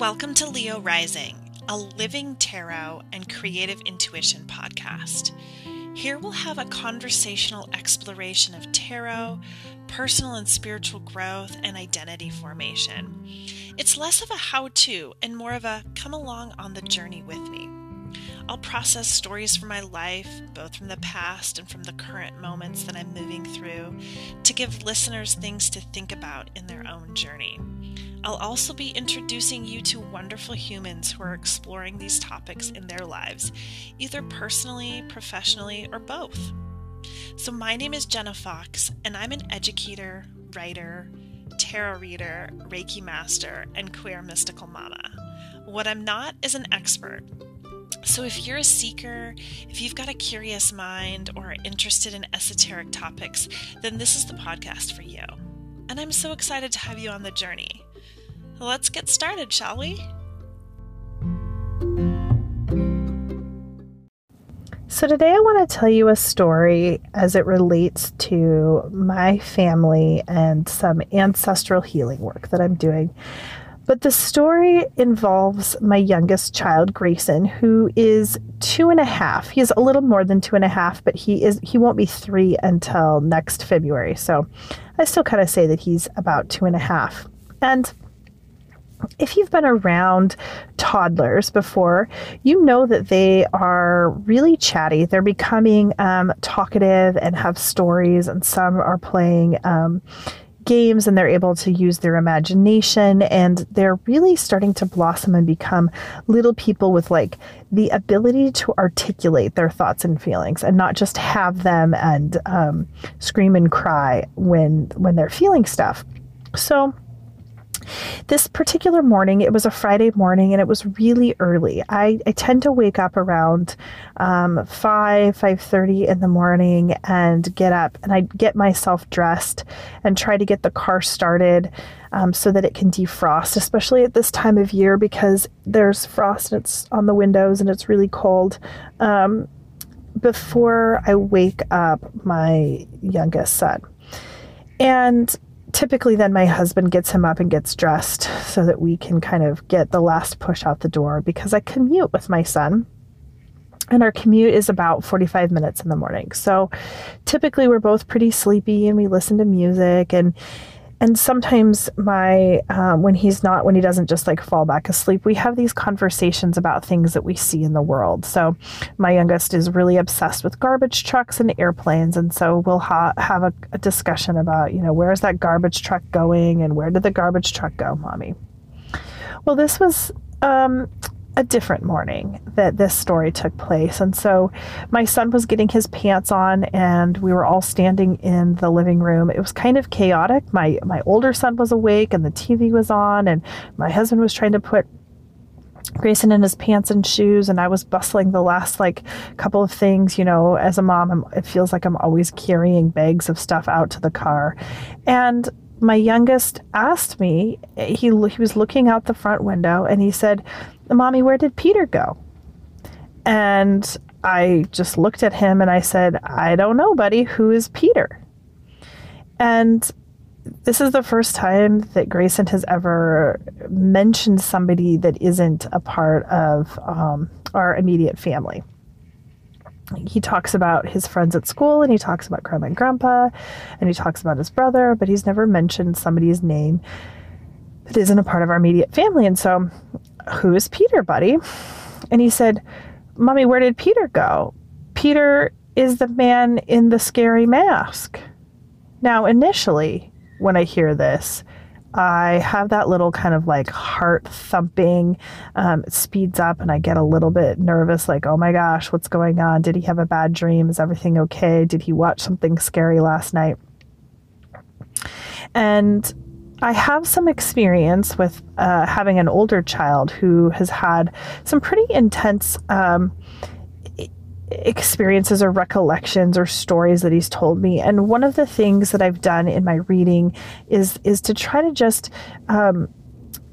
Welcome to Leo Rising, a living tarot and creative intuition podcast. Here we'll have a conversational exploration of tarot, personal and spiritual growth, and identity formation. It's less of a how to and more of a come along on the journey with me. I'll process stories from my life, both from the past and from the current moments that I'm moving through, to give listeners things to think about in their own journey. I'll also be introducing you to wonderful humans who are exploring these topics in their lives, either personally, professionally, or both. So, my name is Jenna Fox, and I'm an educator, writer, tarot reader, Reiki master, and queer mystical mama. What I'm not is an expert. So, if you're a seeker, if you've got a curious mind, or are interested in esoteric topics, then this is the podcast for you. And I'm so excited to have you on the journey. Let's get started, shall we? So, today I want to tell you a story as it relates to my family and some ancestral healing work that I'm doing. But the story involves my youngest child, Grayson, who is two and a half. He's a little more than two and a half, but he is he won't be three until next February. So I still kind of say that he's about two and a half. And if you've been around toddlers before, you know that they are really chatty. They're becoming um, talkative and have stories, and some are playing um, games and they're able to use their imagination and they're really starting to blossom and become little people with like the ability to articulate their thoughts and feelings and not just have them and um, scream and cry when when they're feeling stuff. So this particular morning, it was a Friday morning and it was really early. I, I tend to wake up around um, 5, 5.30 in the morning and get up and I get myself dressed and try to get the car started um, so that it can defrost, especially at this time of year because there's frost and it's on the windows and it's really cold. Um, before I wake up my youngest son. And typically then my husband gets him up and gets dressed so that we can kind of get the last push out the door because I commute with my son. And our commute is about 45 minutes in the morning. So typically we're both pretty sleepy and we listen to music and and sometimes my um, when he's not when he doesn't just like fall back asleep we have these conversations about things that we see in the world. So my youngest is really obsessed with garbage trucks and airplanes. And so we'll ha- have a, a discussion about you know where is that garbage truck going and where did the garbage truck go mommy? Well this was um, a different morning that this story took place. And so my son was getting his pants on and we were all standing in the living room. It was kind of chaotic. My my older son was awake and the TV was on and my husband was trying to put Grayson in his pants and shoes, and I was bustling the last like couple of things. You know, as a mom, I'm, it feels like I'm always carrying bags of stuff out to the car. And my youngest asked me, he, he was looking out the front window, and he said, Mommy, where did Peter go? And I just looked at him and I said, I don't know, buddy. Who is Peter? And this is the first time that Grayson has ever mentioned somebody that isn't a part of um, our immediate family. He talks about his friends at school and he talks about grandma and grandpa and he talks about his brother, but he's never mentioned somebody's name that isn't a part of our immediate family. And so who is Peter, buddy? And he said, Mommy, where did Peter go? Peter is the man in the scary mask. Now, initially, when I hear this, I have that little kind of like heart thumping. Um, it speeds up, and I get a little bit nervous like, oh my gosh, what's going on? Did he have a bad dream? Is everything okay? Did he watch something scary last night? And I have some experience with uh, having an older child who has had some pretty intense um, experiences or recollections or stories that he's told me. And one of the things that I've done in my reading is is to try to just um,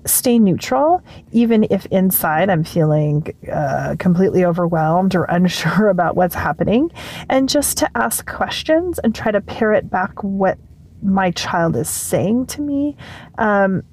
stay neutral, even if inside I'm feeling uh, completely overwhelmed or unsure about what's happening, and just to ask questions and try to parrot back what my child is saying to me. Um,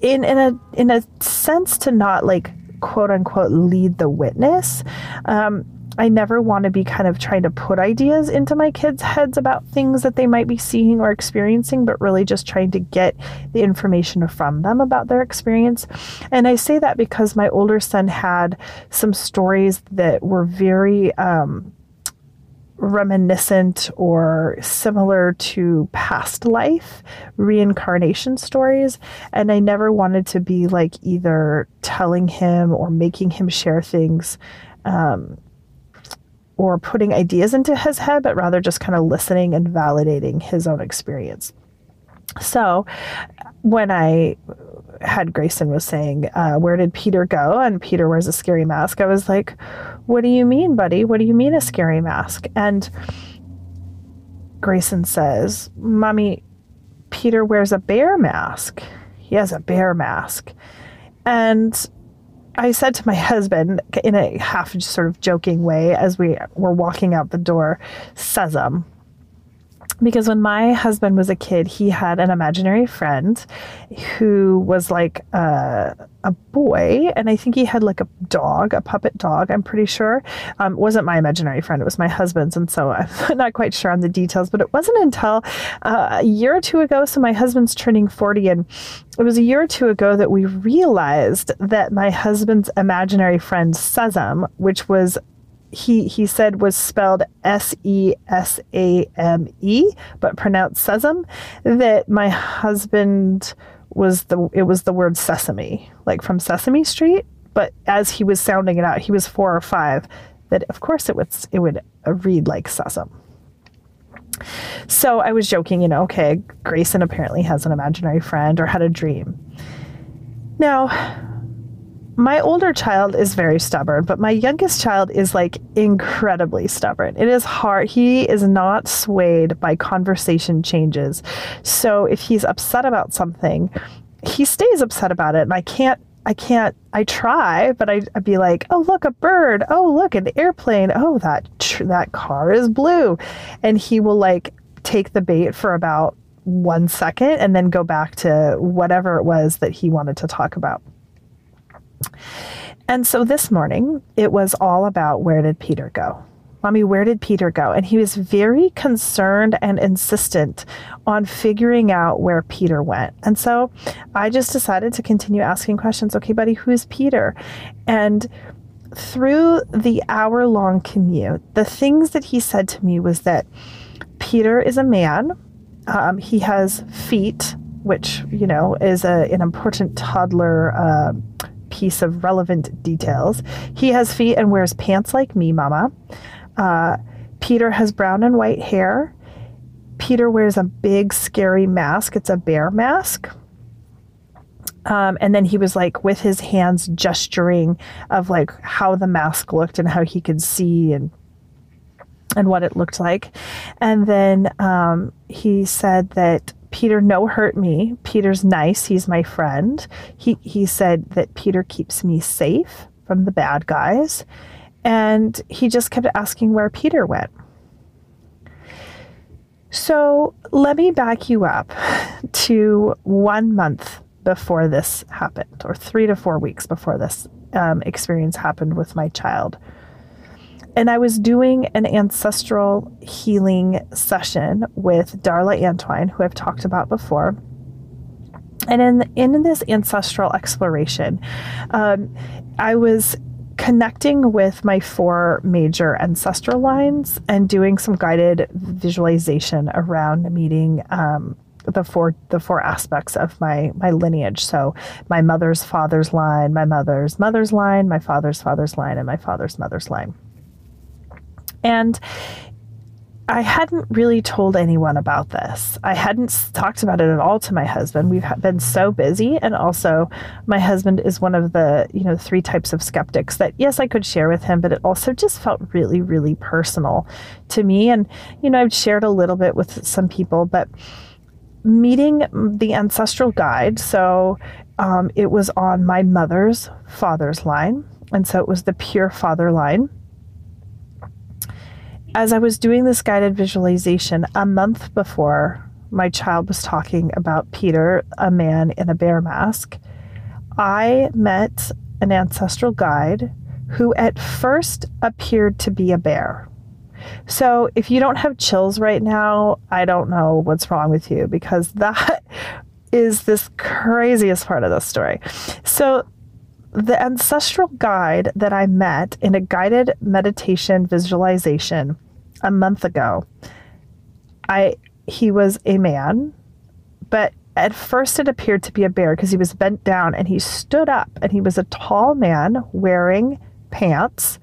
in in a in a sense to not like quote unquote lead the witness. Um, I never want to be kind of trying to put ideas into my kids' heads about things that they might be seeing or experiencing, but really just trying to get the information from them about their experience. And I say that because my older son had some stories that were very, um, reminiscent or similar to past life reincarnation stories. And I never wanted to be like either telling him or making him share things um, or putting ideas into his head, but rather just kind of listening and validating his own experience. So when I had Grayson was saying, uh, Where did Peter go? And Peter wears a scary mask. I was like, What do you mean, buddy? What do you mean a scary mask? And Grayson says, Mommy, Peter wears a bear mask. He has a bear mask. And I said to my husband in a half sort of joking way as we were walking out the door, Sesam. Because when my husband was a kid, he had an imaginary friend who was like a, a boy, and I think he had like a dog, a puppet dog. I'm pretty sure. Um, wasn't my imaginary friend; it was my husband's, and so I'm not quite sure on the details. But it wasn't until uh, a year or two ago. So my husband's turning 40, and it was a year or two ago that we realized that my husband's imaginary friend Sesam, which was he he said was spelled S E S A M E, but pronounced sesame. That my husband was the it was the word sesame, like from Sesame Street. But as he was sounding it out, he was four or five. That of course it would it would read like sesame. So I was joking, you know, okay, Grayson apparently has an imaginary friend or had a dream. Now, my older child is very stubborn, but my youngest child is like incredibly stubborn. It is hard. He is not swayed by conversation changes. So if he's upset about something, he stays upset about it. And I can't, I can't, I try, but I, would be like, oh, look, a bird. Oh, look, an airplane. Oh, that, tr- that car is blue. And he will like take the bait for about one second and then go back to whatever it was that he wanted to talk about. And so this morning, it was all about where did Peter go? Mommy, where did Peter go? And he was very concerned and insistent on figuring out where Peter went. And so I just decided to continue asking questions. Okay, buddy, who's Peter? And through the hour long commute, the things that he said to me was that Peter is a man. Um, he has feet, which, you know, is a, an important toddler uh, piece of relevant details. He has feet and wears pants like me, Mama. Uh, Peter has brown and white hair. Peter wears a big, scary mask. It's a bear mask. Um, and then he was like with his hands gesturing of like how the mask looked and how he could see and and what it looked like. And then um, he said that Peter no hurt me. Peter's nice. He's my friend. He he said that Peter keeps me safe from the bad guys. And he just kept asking where Peter went. So let me back you up to one month before this happened, or three to four weeks before this um, experience happened with my child and I was doing an ancestral healing session with Darla Antoine, who I've talked about before. And in in this ancestral exploration, um, I was connecting with my four major ancestral lines and doing some guided visualization around meeting um, the four the four aspects of my my lineage. So my mother's father's line, my mother's mother's line, my father's father's line, and my father's mother's line. And I hadn't really told anyone about this. I hadn't talked about it at all to my husband. We've been so busy. And also, my husband is one of the, you know, three types of skeptics that, yes, I could share with him, but it also just felt really, really personal to me. And, you know, I've shared a little bit with some people, but meeting the ancestral guide, so um, it was on my mother's father's line. And so it was the pure father line as I was doing this guided visualization a month before my child was talking about Peter, a man in a bear mask, I met an ancestral guide who at first appeared to be a bear. So if you don't have chills right now, I don't know what's wrong with you because that is this craziest part of the story. So the ancestral guide that I met in a guided meditation visualization a month ago, I he was a man, but at first it appeared to be a bear because he was bent down and he stood up and he was a tall man wearing pants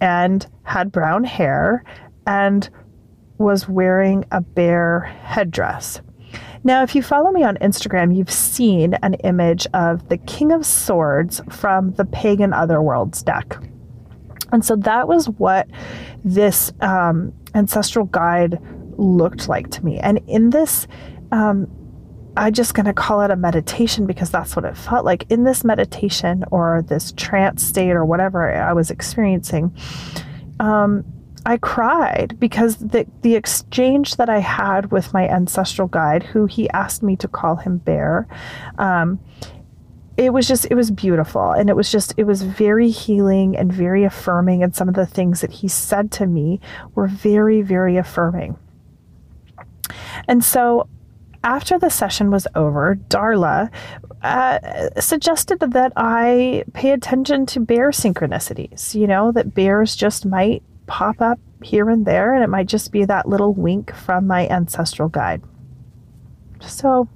and had brown hair and was wearing a bear headdress. Now, if you follow me on Instagram, you've seen an image of the King of Swords from the Pagan Otherworlds deck. And so that was what this um, ancestral guide looked like to me. And in this, um, I'm just going to call it a meditation because that's what it felt like. In this meditation or this trance state or whatever I was experiencing, um, I cried because the the exchange that I had with my ancestral guide, who he asked me to call him Bear, um, it was just it was beautiful and it was just it was very healing and very affirming and some of the things that he said to me were very very affirming. And so after the session was over, Darla uh, suggested that I pay attention to bear synchronicities, you know, that bears just might pop up here and there, and it might just be that little wink from my ancestral guide. So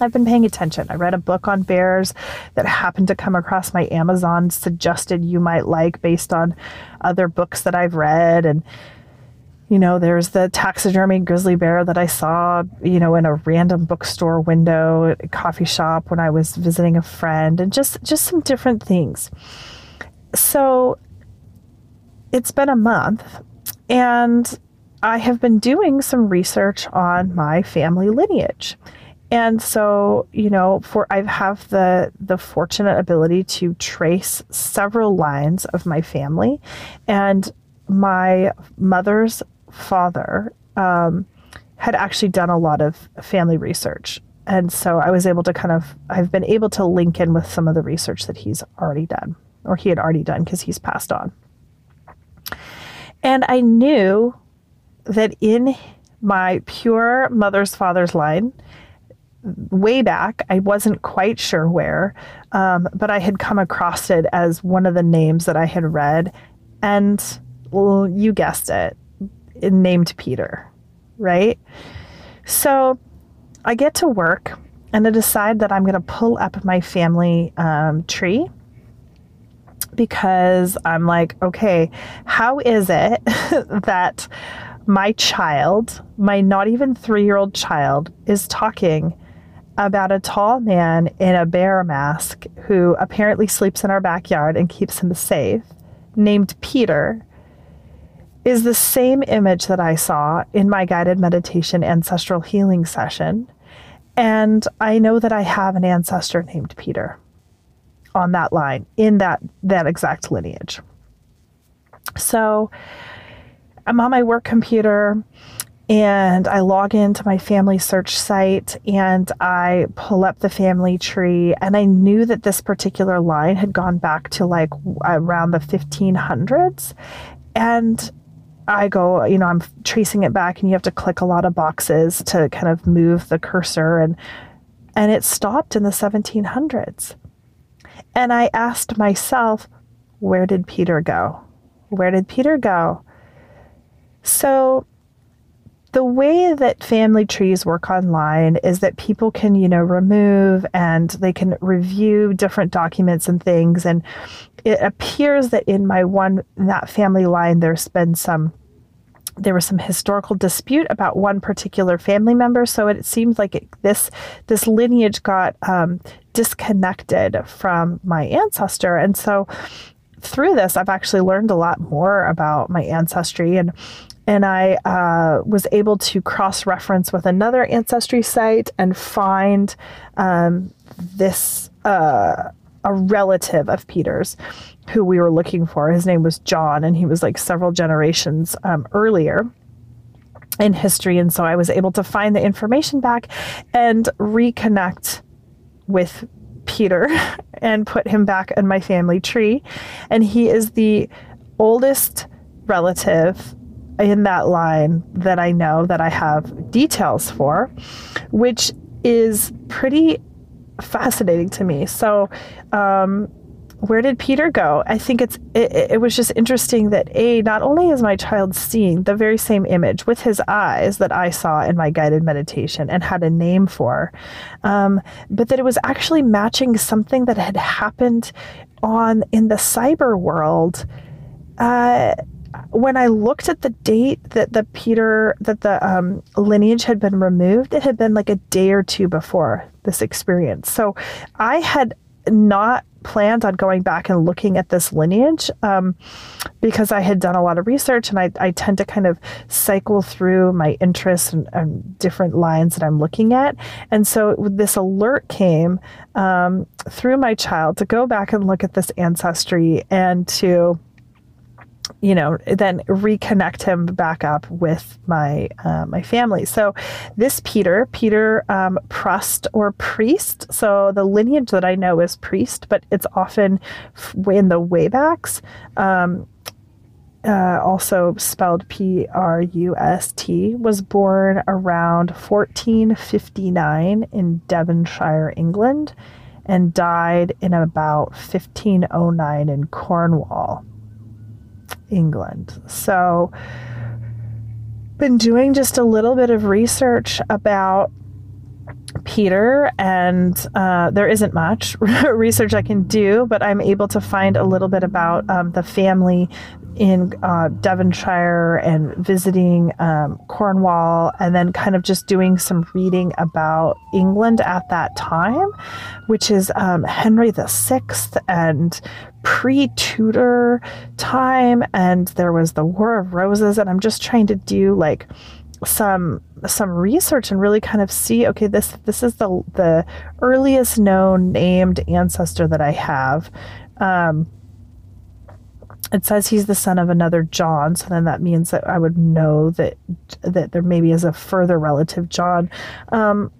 I've been paying attention. I read a book on bears that happened to come across my Amazon suggested you might like based on other books that I've read. And, you know, there's the taxidermy grizzly bear that I saw, you know, in a random bookstore window coffee shop when I was visiting a friend and just just some different things. So it's been a month and I have been doing some research on my family lineage. And so, you know, for I have the the fortunate ability to trace several lines of my family, and my mother's father um, had actually done a lot of family research, and so I was able to kind of I've been able to link in with some of the research that he's already done, or he had already done because he's passed on. And I knew that in my pure mother's father's line, way back, I wasn't quite sure where, um, but I had come across it as one of the names that I had read. And well, you guessed it, it named Peter, right? So I get to work and I decide that I'm going to pull up my family um, tree because I'm like, okay, how is it that my child, my not even three year old child, is talking about a tall man in a bear mask who apparently sleeps in our backyard and keeps him safe, named Peter? Is the same image that I saw in my guided meditation ancestral healing session. And I know that I have an ancestor named Peter on that line in that that exact lineage. So I'm on my work computer and I log into my family search site and I pull up the family tree and I knew that this particular line had gone back to like around the 1500s and I go, you know, I'm tracing it back and you have to click a lot of boxes to kind of move the cursor and and it stopped in the 1700s. And I asked myself, where did Peter go? Where did Peter go? So, the way that family trees work online is that people can, you know, remove and they can review different documents and things. And it appears that in my one, that family line, there's been some there was some historical dispute about one particular family member, so it seems like it, this this lineage got um, disconnected from my ancestor, and so through this, I've actually learned a lot more about my ancestry and and I uh, was able to cross reference with another ancestry site and find um, this uh, a relative of Peter's who we were looking for. His name was John, and he was like several generations um, earlier in history. And so I was able to find the information back and reconnect with Peter and put him back in my family tree. And he is the oldest relative in that line that I know that I have details for, which is pretty fascinating to me. So, um, where did Peter go? I think it's it, it, was just interesting that a not only is my child seeing the very same image with his eyes that I saw in my guided meditation and had a name for, um, but that it was actually matching something that had happened on in the cyber world. Uh, when I looked at the date that the Peter that the um, lineage had been removed, it had been like a day or two before this experience. So I had not planned on going back and looking at this lineage um, because I had done a lot of research and I, I tend to kind of cycle through my interests and, and, different lines that I'm looking at. And so this alert came um, through my child to go back and look at this ancestry and to you know, then reconnect him back up with my uh, my family. So this Peter, Peter um, Prust or Priest. So the lineage that I know is Priest, but it's often in the waybacks. Um, uh, also spelled P R U S T, was born around 1459 in Devonshire, England, and died in about 1509 in Cornwall. England. So, been doing just a little bit of research about Peter, and uh, there isn't much research I can do, but I'm able to find a little bit about um, the family in uh, Devonshire and visiting um, Cornwall, and then kind of just doing some reading about England at that time, which is um, Henry VI and pre Tudor time, and there was the War of Roses, and I'm just trying to do like some some research and really kind of see okay this this is the the earliest known named ancestor that I have um, it says he's the son of another John, so then that means that I would know that that there maybe is a further relative John. Um,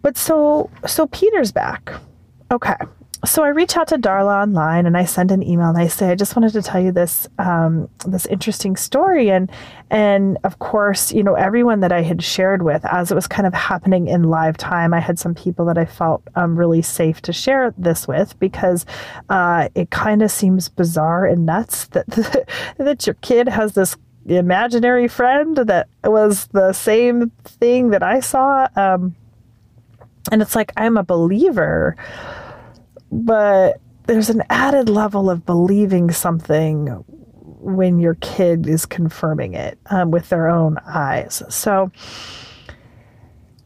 but so so Peter's back. Okay, so I reach out to Darla online and I send an email and I say, I just wanted to tell you this um, this interesting story and and of course, you know, everyone that I had shared with as it was kind of happening in live time, I had some people that I felt um, really safe to share this with because uh, it kind of seems bizarre and nuts that that your kid has this imaginary friend that was the same thing that I saw. Um, and it's like I'm a believer but there's an added level of believing something when your kid is confirming it um, with their own eyes. So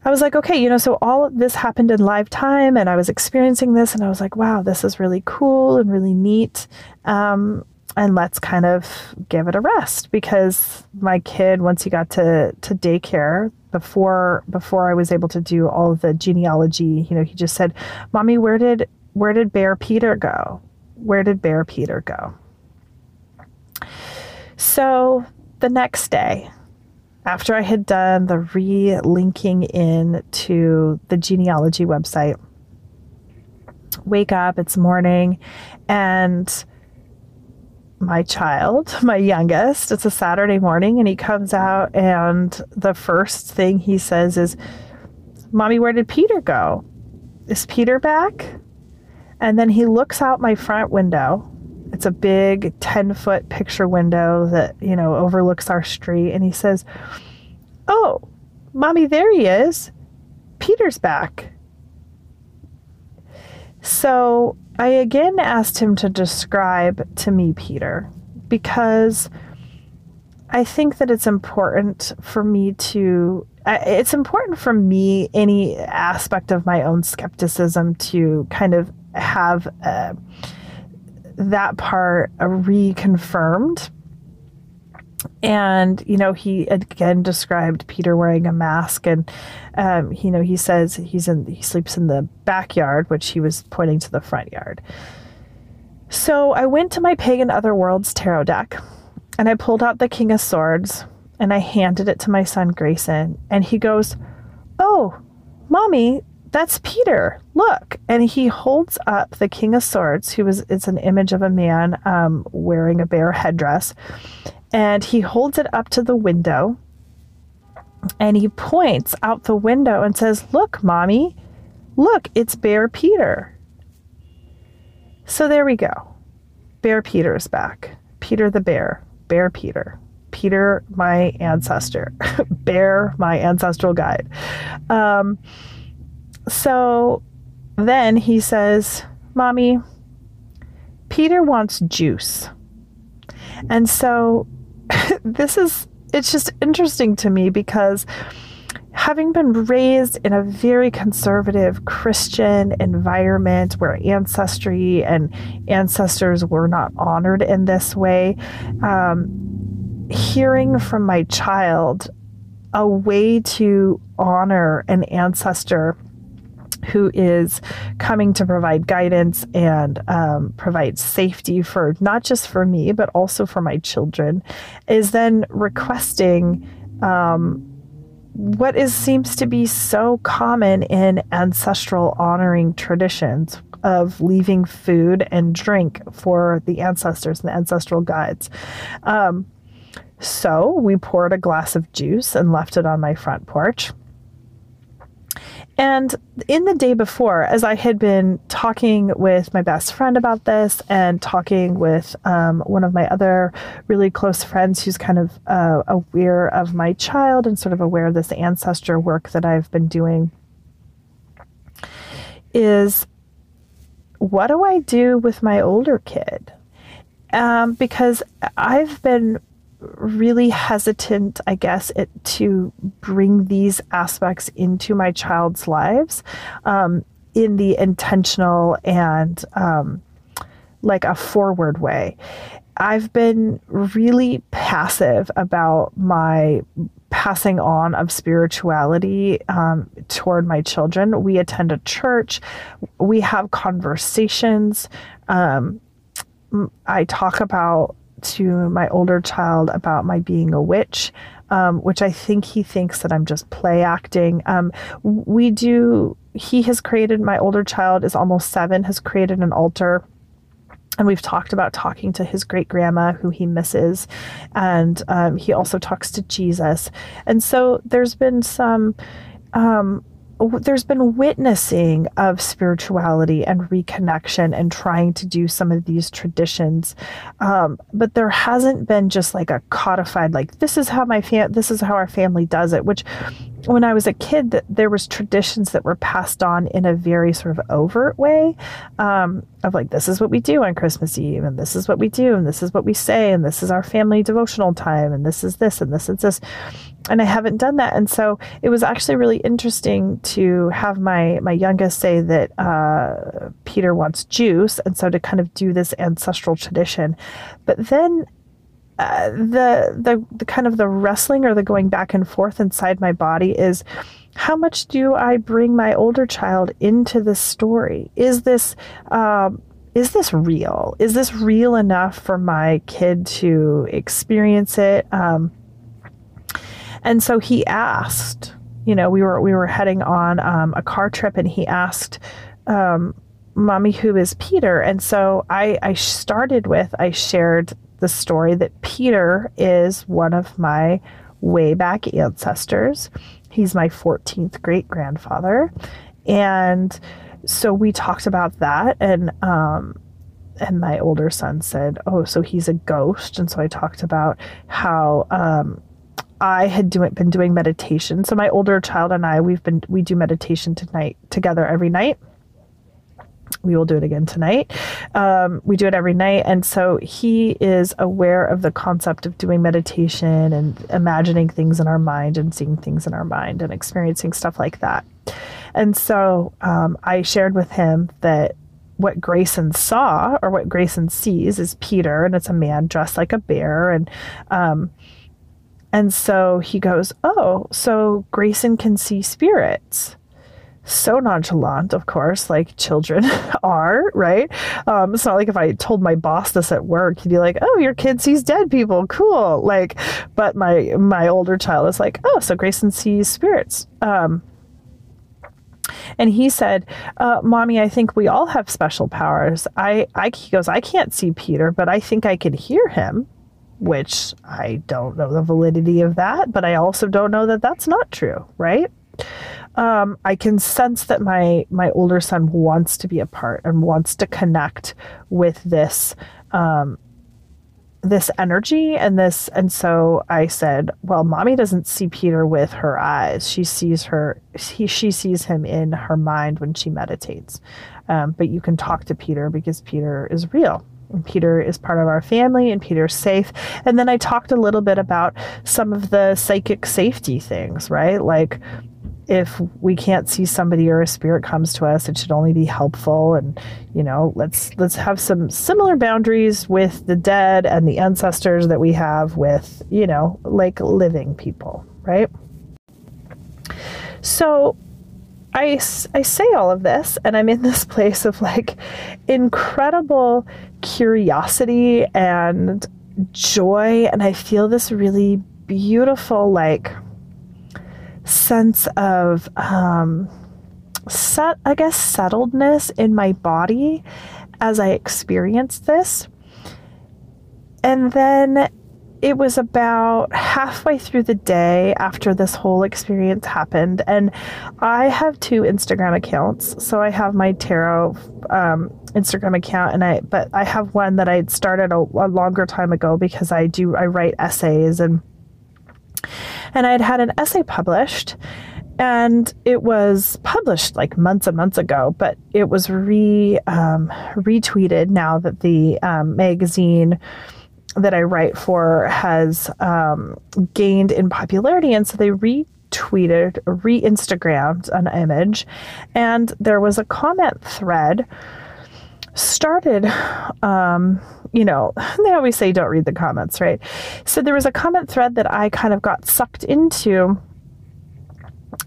I was like, okay, you know, so all of this happened in live time and I was experiencing this and I was like, wow, this is really cool and really neat. Um, and let's kind of give it a rest because my kid, once he got to, to daycare, before before I was able to do all the genealogy, you know, he just said, "Mommy, where did where did Bear Peter go? Where did Bear Peter go? So the next day, after I had done the re linking in to the genealogy website, wake up, it's morning, and my child, my youngest, it's a Saturday morning, and he comes out, and the first thing he says is, Mommy, where did Peter go? Is Peter back? And then he looks out my front window. It's a big 10 foot picture window that, you know, overlooks our street. And he says, Oh, mommy, there he is. Peter's back. So I again asked him to describe to me Peter because I think that it's important for me to it's important for me any aspect of my own skepticism to kind of have uh, that part reconfirmed. And, you know, he again described Peter wearing a mask. And, um, you know, he says he's in, he sleeps in the backyard, which he was pointing to the front yard. So I went to my Pagan Other Worlds tarot deck and I pulled out the King of Swords and I handed it to my son Grayson. And he goes, Oh, mommy, that's Peter. Look. And he holds up the King of Swords, who is it's an image of a man um, wearing a bear headdress. And he holds it up to the window and he points out the window and says, Look, mommy, look, it's Bear Peter. So there we go. Bear Peter is back. Peter the bear. Bear Peter. Peter, my ancestor. bear, my ancestral guide. Um, so then he says, Mommy, Peter wants juice. And so this is, it's just interesting to me because having been raised in a very conservative Christian environment where ancestry and ancestors were not honored in this way, um, hearing from my child a way to honor an ancestor who is coming to provide guidance and um, provide safety for not just for me but also for my children is then requesting um, what is seems to be so common in ancestral honoring traditions of leaving food and drink for the ancestors and the ancestral guides. Um, so we poured a glass of juice and left it on my front porch. And in the day before, as I had been talking with my best friend about this and talking with um, one of my other really close friends who's kind of uh, aware of my child and sort of aware of this ancestor work that I've been doing, is what do I do with my older kid? Um, because I've been really hesitant, I guess, it, to bring these aspects into my child's lives um, in the intentional and um, like a forward way. I've been really passive about my passing on of spirituality um, toward my children. We attend a church, we have conversations. Um, I talk about to my older child about my being a witch, um, which I think he thinks that I'm just play acting. Um, we do, he has created, my older child is almost seven, has created an altar. And we've talked about talking to his great grandma, who he misses. And um, he also talks to Jesus. And so there's been some um, there's been witnessing of spirituality and reconnection and trying to do some of these traditions. Um, but there hasn't been just like a codified like this is how my fam this is how our family does it which when I was a kid, that there was traditions that were passed on in a very sort of overt way, um, of like this is what we do on Christmas Eve, and this is what we do, and this is what we say, and this is our family devotional time, and this is this, and this is this, and I haven't done that, and so it was actually really interesting to have my my youngest say that uh, Peter wants juice, and so to kind of do this ancestral tradition, but then uh, the, the the kind of the wrestling or the going back and forth inside my body is how much do I bring my older child into this story? Is this um, is this real? Is this real enough for my kid to experience it? Um, and so he asked. You know, we were we were heading on um, a car trip, and he asked. Um, mommy who is peter and so I, I started with i shared the story that Peter is one of my way back ancestors. He's my 14th great grandfather. And so we talked about that and um and my older son said, "Oh, so he's a ghost." And so I talked about how um I had been doing meditation. So my older child and I, we've been we do meditation tonight together every night we will do it again tonight. Um, we do it every night. And so he is aware of the concept of doing meditation and imagining things in our mind and seeing things in our mind and experiencing stuff like that. And so um, I shared with him that what Grayson saw or what Grayson sees is Peter, and it's a man dressed like a bear. And, um, and so he goes, Oh, so Grayson can see spirits so nonchalant, of course, like children are, right? Um, it's not like if I told my boss this at work, he'd be like, "Oh, your kid sees dead people, cool." Like, but my my older child is like, "Oh, so Grayson sees spirits." Um, And he said, uh, Mommy, I think we all have special powers. I, I, he goes, I can't see Peter, but I think I can hear him, which I don't know the validity of that, but I also don't know that that's not true, right? Um, I can sense that my my older son wants to be a part and wants to connect with this um, this energy and this and so i said well mommy doesn't see peter with her eyes. She sees her he, she sees him in her mind when she meditates. Um, but you can talk to peter because peter is real Peter is part of our family and Peter's safe. And then I talked a little bit about some of the psychic safety things, right? Like if we can't see somebody or a spirit comes to us it should only be helpful and you know let's let's have some similar boundaries with the dead and the ancestors that we have with you know like living people right so I, I say all of this and I'm in this place of like incredible curiosity and joy and I feel this really beautiful like sense of um, set, I guess, settledness in my body as I experienced this. And then it was about halfway through the day after this whole experience happened. And I have two Instagram accounts. So I have my tarot um, Instagram account, and I, but I have one that I started a, a longer time ago because I do, I write essays and and I had had an essay published and it was published like months and months ago, but it was re um, retweeted now that the um, magazine that I write for has um, gained in popularity, and so they retweeted, re-Instagrammed an image, and there was a comment thread started um, you know, they always say don't read the comments, right? So there was a comment thread that I kind of got sucked into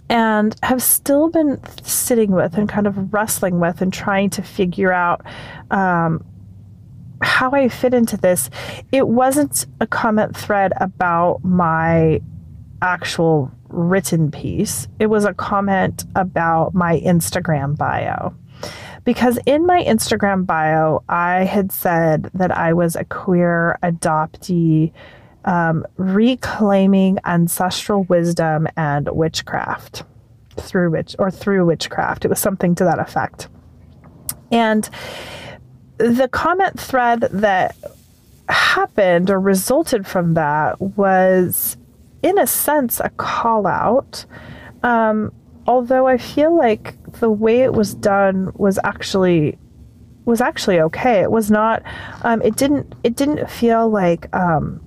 and have still been sitting with and kind of wrestling with and trying to figure out um, how I fit into this. It wasn't a comment thread about my actual written piece, it was a comment about my Instagram bio because in my Instagram bio, I had said that I was a queer adoptee um, reclaiming ancestral wisdom and witchcraft through witch or through witchcraft. It was something to that effect. And the comment thread that happened or resulted from that was, in a sense, a call out. Um, although I feel like the way it was done was actually was actually okay. It was not. Um, it didn't. It didn't feel like um,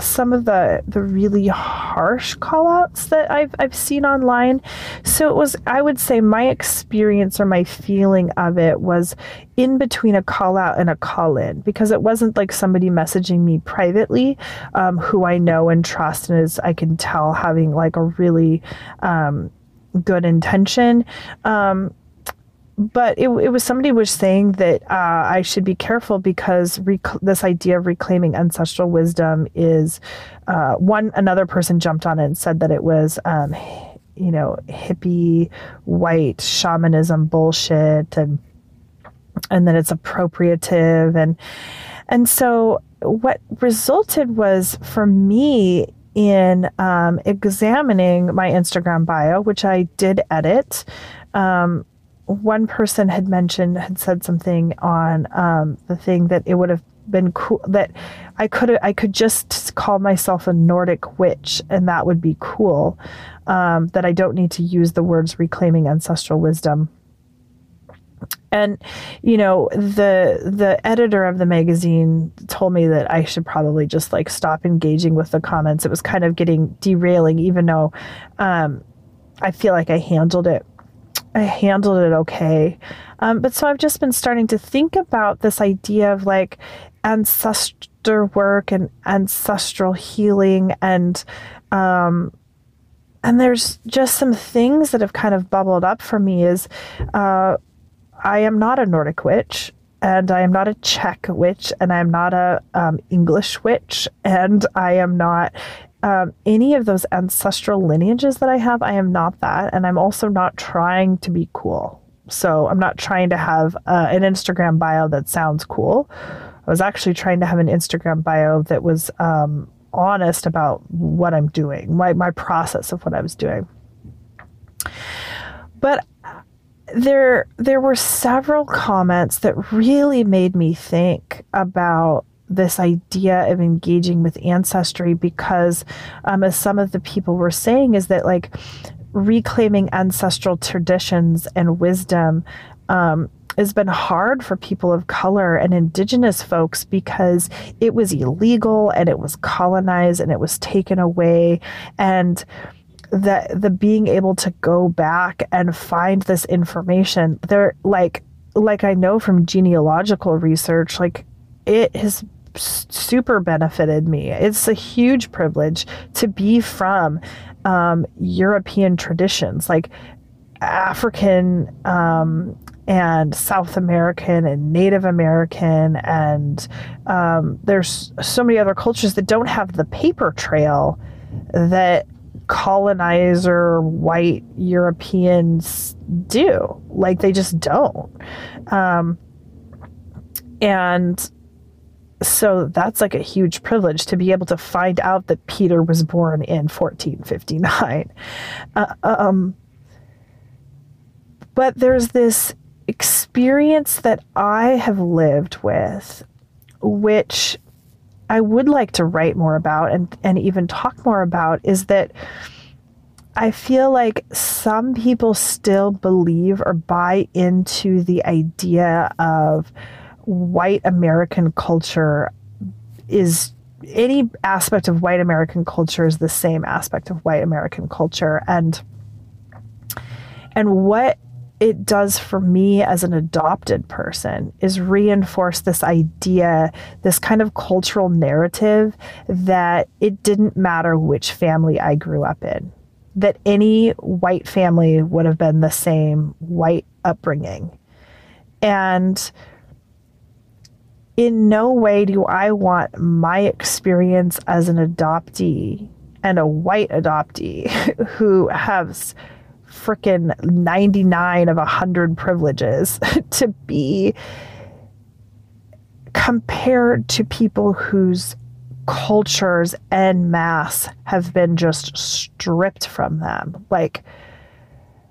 some of the the really harsh callouts that I've I've seen online. So it was. I would say my experience or my feeling of it was in between a call out and a call in because it wasn't like somebody messaging me privately, um, who I know and trust and is I can tell having like a really um, good intention. Um, but it, it was somebody was saying that uh, I should be careful because rec- this idea of reclaiming ancestral wisdom is uh, one another person jumped on it and said that it was um, you know hippie white shamanism bullshit and and that it's appropriative and and so what resulted was for me in um, examining my Instagram bio, which I did edit. Um, one person had mentioned, had said something on um, the thing that it would have been cool that I could I could just call myself a Nordic witch and that would be cool. Um, that I don't need to use the words reclaiming ancestral wisdom and you know the the editor of the magazine told me that I should probably just like stop engaging with the comments. It was kind of getting derailing, even though um, I feel like I handled it. I handled it okay. Um, but so I've just been starting to think about this idea of like ancestor work and ancestral healing and um, and there's just some things that have kind of bubbled up for me is uh, I am not a Nordic witch, and I am not a Czech witch, and I am not a um, English witch, and I am not um, any of those ancestral lineages that I have. I am not that. And I'm also not trying to be cool. So I'm not trying to have uh, an Instagram bio that sounds cool. I was actually trying to have an Instagram bio that was um, honest about what I'm doing, my, my process of what I was doing. But there there were several comments that really made me think about this idea of engaging with ancestry because um, as some of the people were saying is that like reclaiming ancestral traditions and wisdom um, has been hard for people of color and indigenous folks because it was illegal and it was colonized and it was taken away. And the the being able to go back and find this information there like like I know from genealogical research like it has super benefited me. It's a huge privilege to be from um, European traditions, like African um, and South American and Native American, and um, there's so many other cultures that don't have the paper trail that colonizer white Europeans do. Like they just don't. Um, and so that's like a huge privilege to be able to find out that Peter was born in 1459. Uh, um, but there's this experience that I have lived with, which I would like to write more about and, and even talk more about, is that I feel like some people still believe or buy into the idea of white American culture is any aspect of white American culture is the same aspect of white American culture. And and what it does for me as an adopted person is reinforce this idea, this kind of cultural narrative that it didn't matter which family I grew up in, that any white family would have been the same white upbringing. And in no way do I want my experience as an adoptee and a white adoptee who has freaking 99 of 100 privileges to be compared to people whose cultures and masse have been just stripped from them. Like,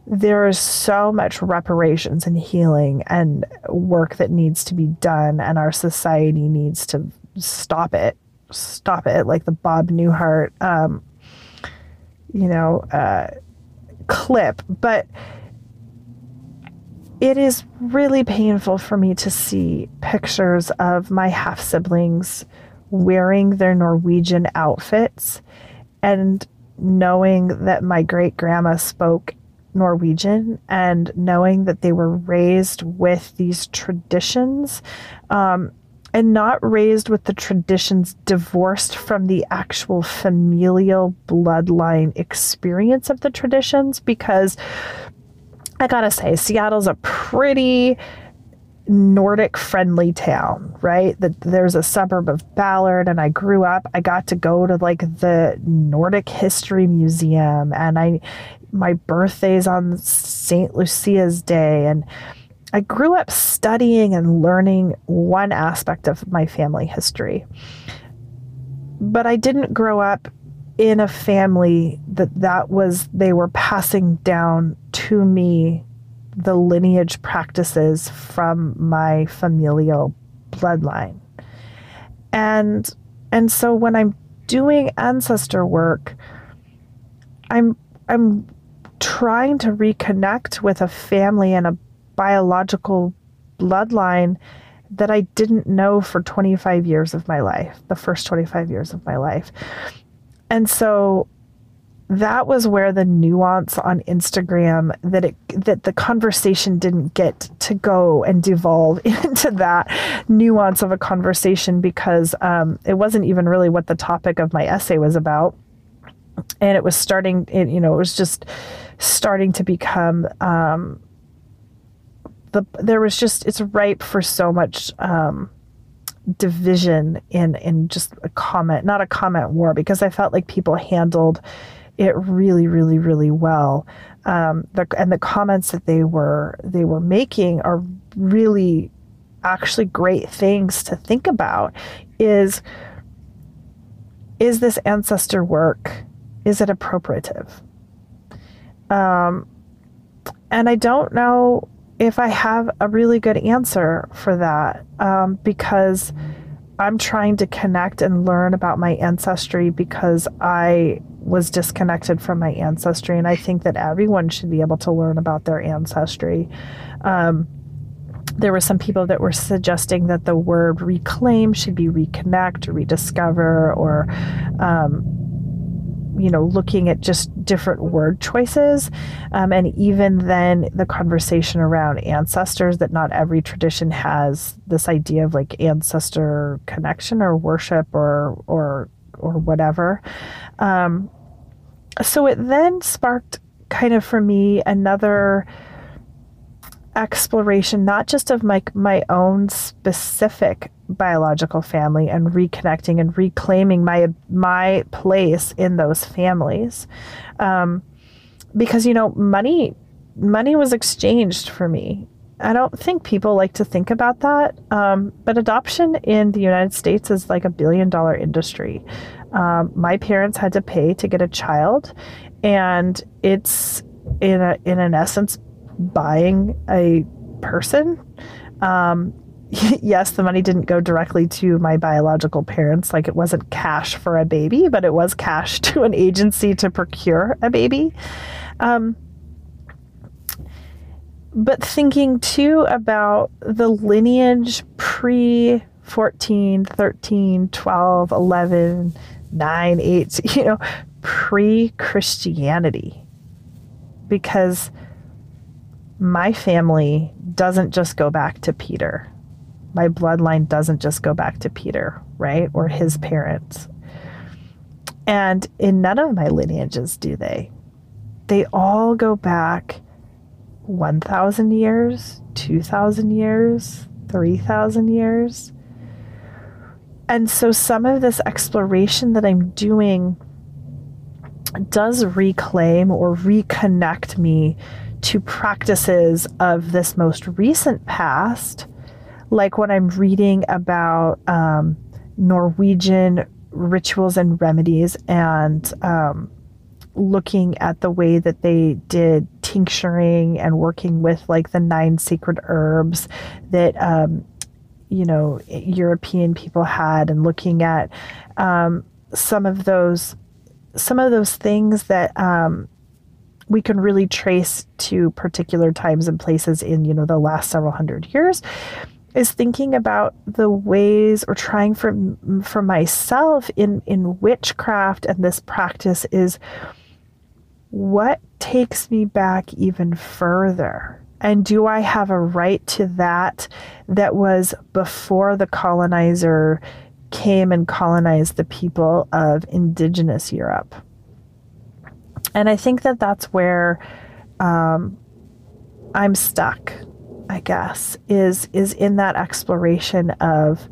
there is so much reparations and healing and work that needs to be done, and our society needs to stop it. Stop it, like the Bob Newhart, um, you know, uh, clip. But it is really painful for me to see pictures of my half siblings wearing their Norwegian outfits and knowing that my great grandma spoke Norwegian and knowing that they were raised with these traditions um, and not raised with the traditions divorced from the actual familial bloodline experience of the traditions because I gotta say, Seattle's a pretty Nordic friendly town, right? That there's a suburb of Ballard and I grew up I got to go to like the Nordic History Museum and I my birthday's on St. Lucia's Day. And I grew up studying and learning one aspect of my family history. But I didn't grow up in a family that that was they were passing down to me the lineage practices from my familial bloodline. And and so when I'm doing ancestor work, I'm I'm trying to reconnect with a family and a biological bloodline that I didn't know for 25 years of my life, the first 25 years of my life. And so that was where the nuance on Instagram that it that the conversation didn't get to go and devolve into that nuance of a conversation because um, it wasn't even really what the topic of my essay was about, and it was starting. It, you know, it was just starting to become um, the there was just it's ripe for so much um, division in in just a comment, not a comment war, because I felt like people handled it really, really, really well. Um, the, and the comments that they were they were making are really actually great things to think about. Is is this ancestor work? Is it appropriative? Um, and I don't know if I have a really good answer for that um, because I'm trying to connect and learn about my ancestry because I was disconnected from my ancestry. And I think that everyone should be able to learn about their ancestry. Um, there were some people that were suggesting that the word reclaim should be reconnect rediscover or um, you know, looking at just different word choices. Um, and even then, the conversation around ancestors that not every tradition has this idea of like ancestor connection or worship or, or, or whatever. Um, so it then sparked kind of for me another exploration not just of my my own specific biological family and reconnecting and reclaiming my my place in those families. Um, because you know money money was exchanged for me. I don't think people like to think about that um, but adoption in the united states is like a billion dollar industry. Um, my parents had to pay to get a child and it's in a in an essence buying a person. Um, yes, the money didn't go directly to my biological parents. Like it wasn't cash for a baby, but it was cash to an agency to procure a baby. Um, but thinking too about the lineage pre 14, 13, 12, 11, 9, 8, you know, pre Christianity. Because my family doesn't just go back to Peter my bloodline doesn't just go back to Peter, right? Or his parents. And in none of my lineages do they. They all go back 1,000 years, 2,000 years, 3,000 years. And so some of this exploration that I'm doing does reclaim or reconnect me to practices of this most recent past like when I'm reading about um, Norwegian rituals and remedies and um, looking at the way that they did tincturing and working with like the nine sacred herbs that um, you know European people had and looking at um, some of those some of those things that um, we can really trace to particular times and places in you know the last several hundred years is thinking about the ways or trying for for myself in in witchcraft and this practice is what takes me back even further and do I have a right to that that was before the colonizer came and colonized the people of indigenous Europe? And I think that that's where um, I'm stuck I guess, is is in that exploration of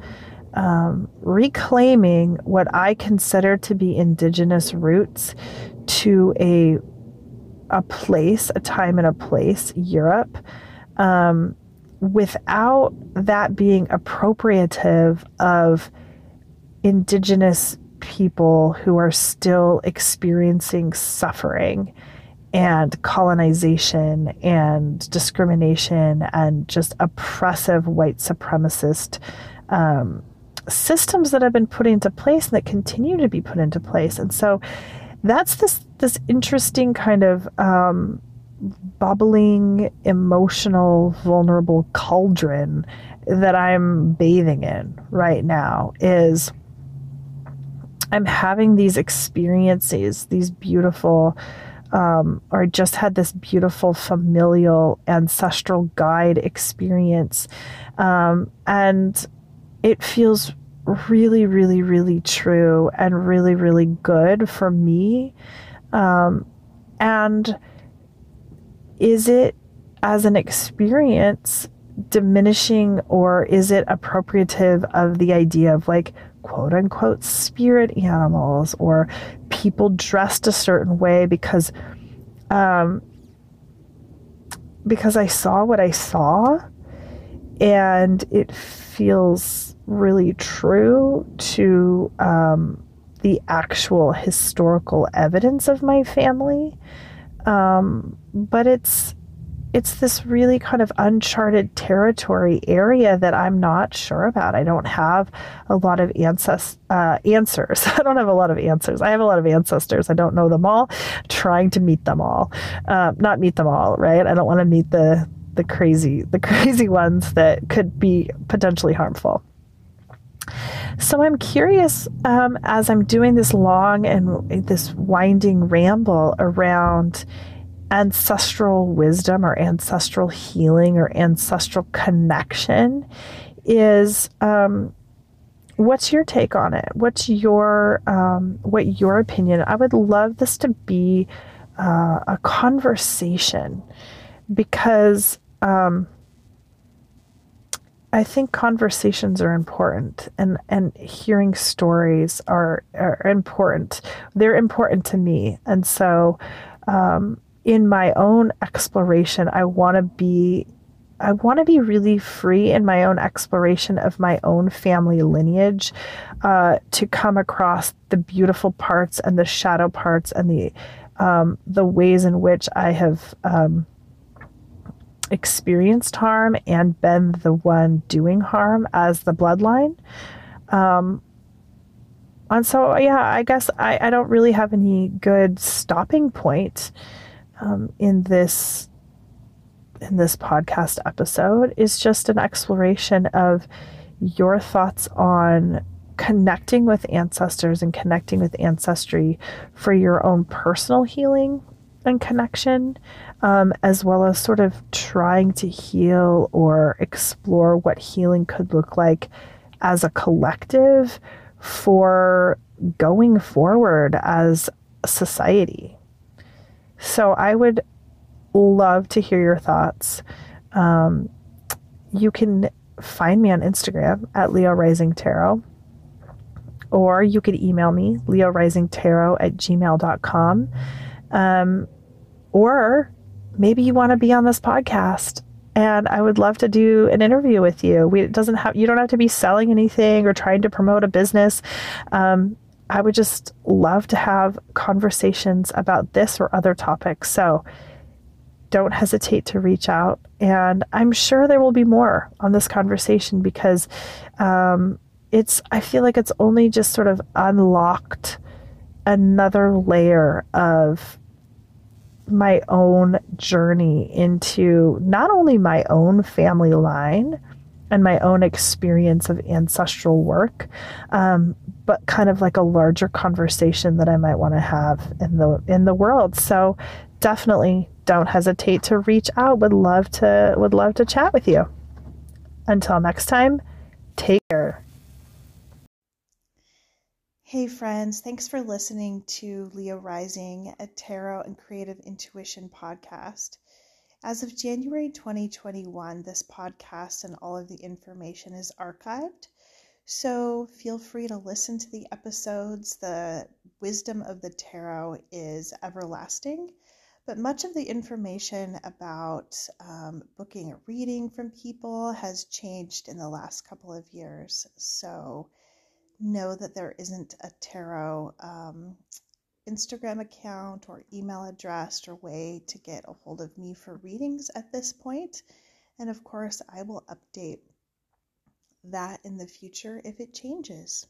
um, reclaiming what I consider to be indigenous roots to a a place, a time and a place, Europe, um, without that being appropriative of indigenous people who are still experiencing suffering and colonization and discrimination and just oppressive white supremacist um, systems that have been put into place and that continue to be put into place. And so that's this this interesting kind of um, bubbling, emotional, vulnerable cauldron that I'm bathing in right now. Is I'm having these experiences, these beautiful um, or just had this beautiful familial ancestral guide experience. Um, and it feels really, really, really true and really, really good for me. Um, and is it as an experience diminishing or is it appropriative of the idea of like quote unquote spirit animals or people dressed a certain way because um because I saw what I saw and it feels really true to um, the actual historical evidence of my family. Um, but it's it's this really kind of uncharted territory area that I'm not sure about. I don't have a lot of ancest- uh, answers. I don't have a lot of answers. I have a lot of ancestors. I don't know them all. trying to meet them all, uh, not meet them all, right? I don't want to meet the the crazy the crazy ones that could be potentially harmful. So I'm curious um, as I'm doing this long and this winding ramble around ancestral wisdom or ancestral healing or ancestral connection is um, what's your take on it what's your um, what your opinion i would love this to be uh, a conversation because um, I think conversations are important and, and hearing stories are, are important. They're important to me. And so um, in my own exploration, I want to be I want to be really free in my own exploration of my own family lineage uh, to come across the beautiful parts and the shadow parts and the um, the ways in which I have um, experienced harm and been the one doing harm as the bloodline. Um, and so, yeah, I guess I, I don't really have any good stopping point um, in this in this podcast episode is just an exploration of your thoughts on connecting with ancestors and connecting with ancestry for your own personal healing and connection, um, as well as sort of trying to heal or explore what healing could look like as a collective for going forward as society. So I would love to hear your thoughts. Um, you can find me on Instagram at Leo Rising Tarot, or you could email me, Leo Rising Tarot at gmail.com. Um, or maybe you want to be on this podcast and I would love to do an interview with you. We, it doesn't have you don't have to be selling anything or trying to promote a business. Um, I would just love to have conversations about this or other topics. So don't hesitate to reach out. And I'm sure there will be more on this conversation because um, it's, I feel like it's only just sort of unlocked another layer of my own journey into not only my own family line and my own experience of ancestral work, um, but kind of like a larger conversation that I might want to have in the in the world. So definitely don't hesitate to reach out. Would love to would love to chat with you. Until next time, take care. Hey friends, thanks for listening to Leo Rising, a tarot and creative intuition podcast. As of January 2021, this podcast and all of the information is archived. So feel free to listen to the episodes. The wisdom of the tarot is everlasting, but much of the information about um, booking a reading from people has changed in the last couple of years. So know that there isn't a tarot um, Instagram account or email address or way to get a hold of me for readings at this point. And of course, I will update that in the future if it changes.